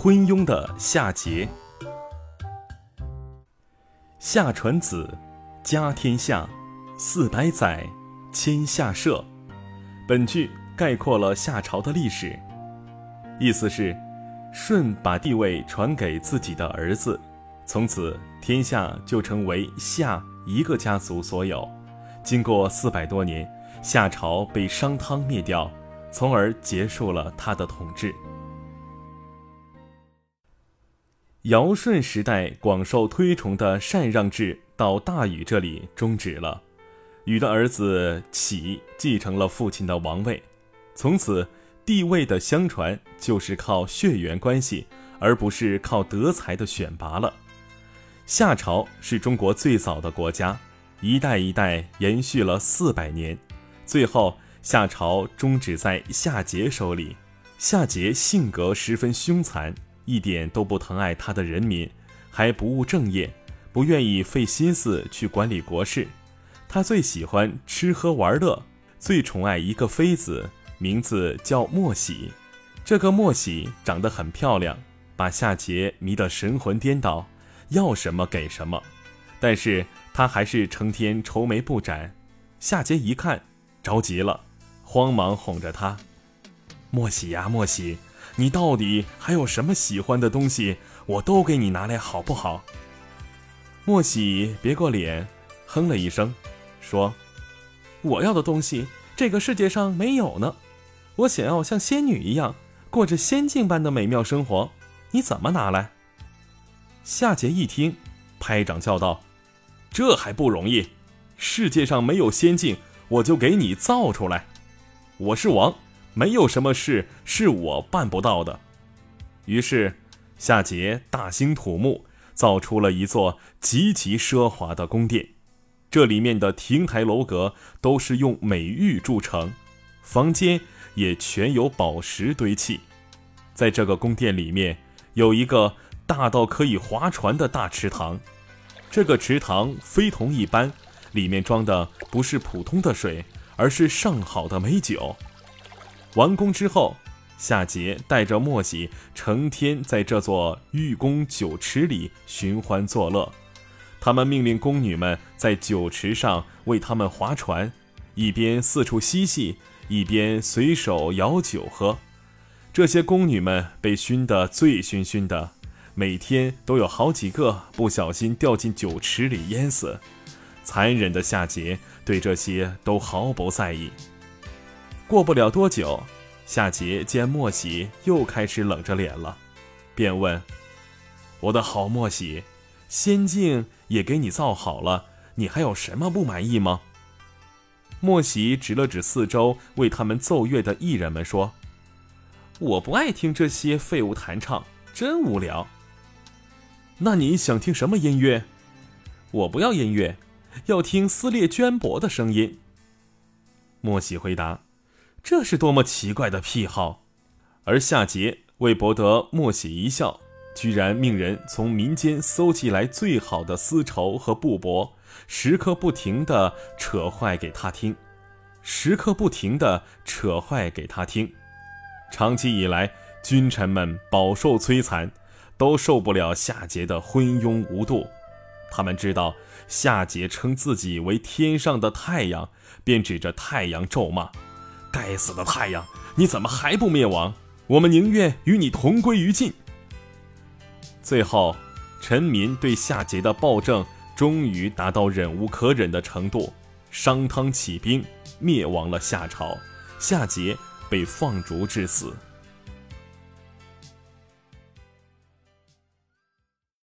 昏庸的夏桀。夏传子，家天下，四百载，迁夏社。本句概括了夏朝的历史，意思是，舜把帝位传给自己的儿子，从此天下就成为夏一个家族所有。经过四百多年，夏朝被商汤灭掉，从而结束了他的统治。尧舜时代广受推崇的禅让制到大禹这里终止了，禹的儿子启继承了父亲的王位，从此帝位的相传就是靠血缘关系，而不是靠德才的选拔了。夏朝是中国最早的国家，一代一代延续了四百年，最后夏朝终止在夏桀手里。夏桀性格十分凶残。一点都不疼爱他的人民，还不务正业，不愿意费心思去管理国事。他最喜欢吃喝玩乐，最宠爱一个妃子，名字叫莫喜。这个莫喜长得很漂亮，把夏桀迷得神魂颠倒，要什么给什么。但是他还是成天愁眉不展。夏桀一看，着急了，慌忙哄着他：“莫喜呀，莫喜。”你到底还有什么喜欢的东西？我都给你拿来，好不好？莫喜别过脸，哼了一声，说：“我要的东西，这个世界上没有呢。我想要像仙女一样，过着仙境般的美妙生活。你怎么拿来？”夏桀一听，拍掌叫道：“这还不容易？世界上没有仙境，我就给你造出来。我是王。”没有什么事是我办不到的。于是，夏桀大兴土木，造出了一座极其奢华的宫殿。这里面的亭台楼阁都是用美玉铸成，房间也全由宝石堆砌。在这个宫殿里面，有一个大到可以划船的大池塘。这个池塘非同一般，里面装的不是普通的水，而是上好的美酒。完工之后，夏桀带着墨喜成天在这座玉宫酒池里寻欢作乐。他们命令宫女们在酒池上为他们划船，一边四处嬉戏，一边随手舀酒喝。这些宫女们被熏得醉醺醺的，每天都有好几个不小心掉进酒池里淹死。残忍的夏桀对这些都毫不在意。过不了多久，夏桀见莫喜又开始冷着脸了，便问：“我的好莫喜，仙境也给你造好了，你还有什么不满意吗？”莫喜指了指四周为他们奏乐的艺人们说：“我不爱听这些废物弹唱，真无聊。”那你想听什么音乐？我不要音乐，要听撕裂绢帛的声音。莫喜回答。这是多么奇怪的癖好！而夏桀为博得莫喜一笑，居然命人从民间搜集来最好的丝绸和布帛，时刻不停地扯坏给他听，时刻不停地扯坏给他听。长期以来，君臣们饱受摧残，都受不了夏桀的昏庸无度。他们知道夏桀称自己为天上的太阳，便指着太阳咒骂。该死的太阳，你怎么还不灭亡？我们宁愿与你同归于尽。最后，臣民对夏桀的暴政终于达到忍无可忍的程度，商汤起兵灭亡了夏朝，夏桀被放逐致死。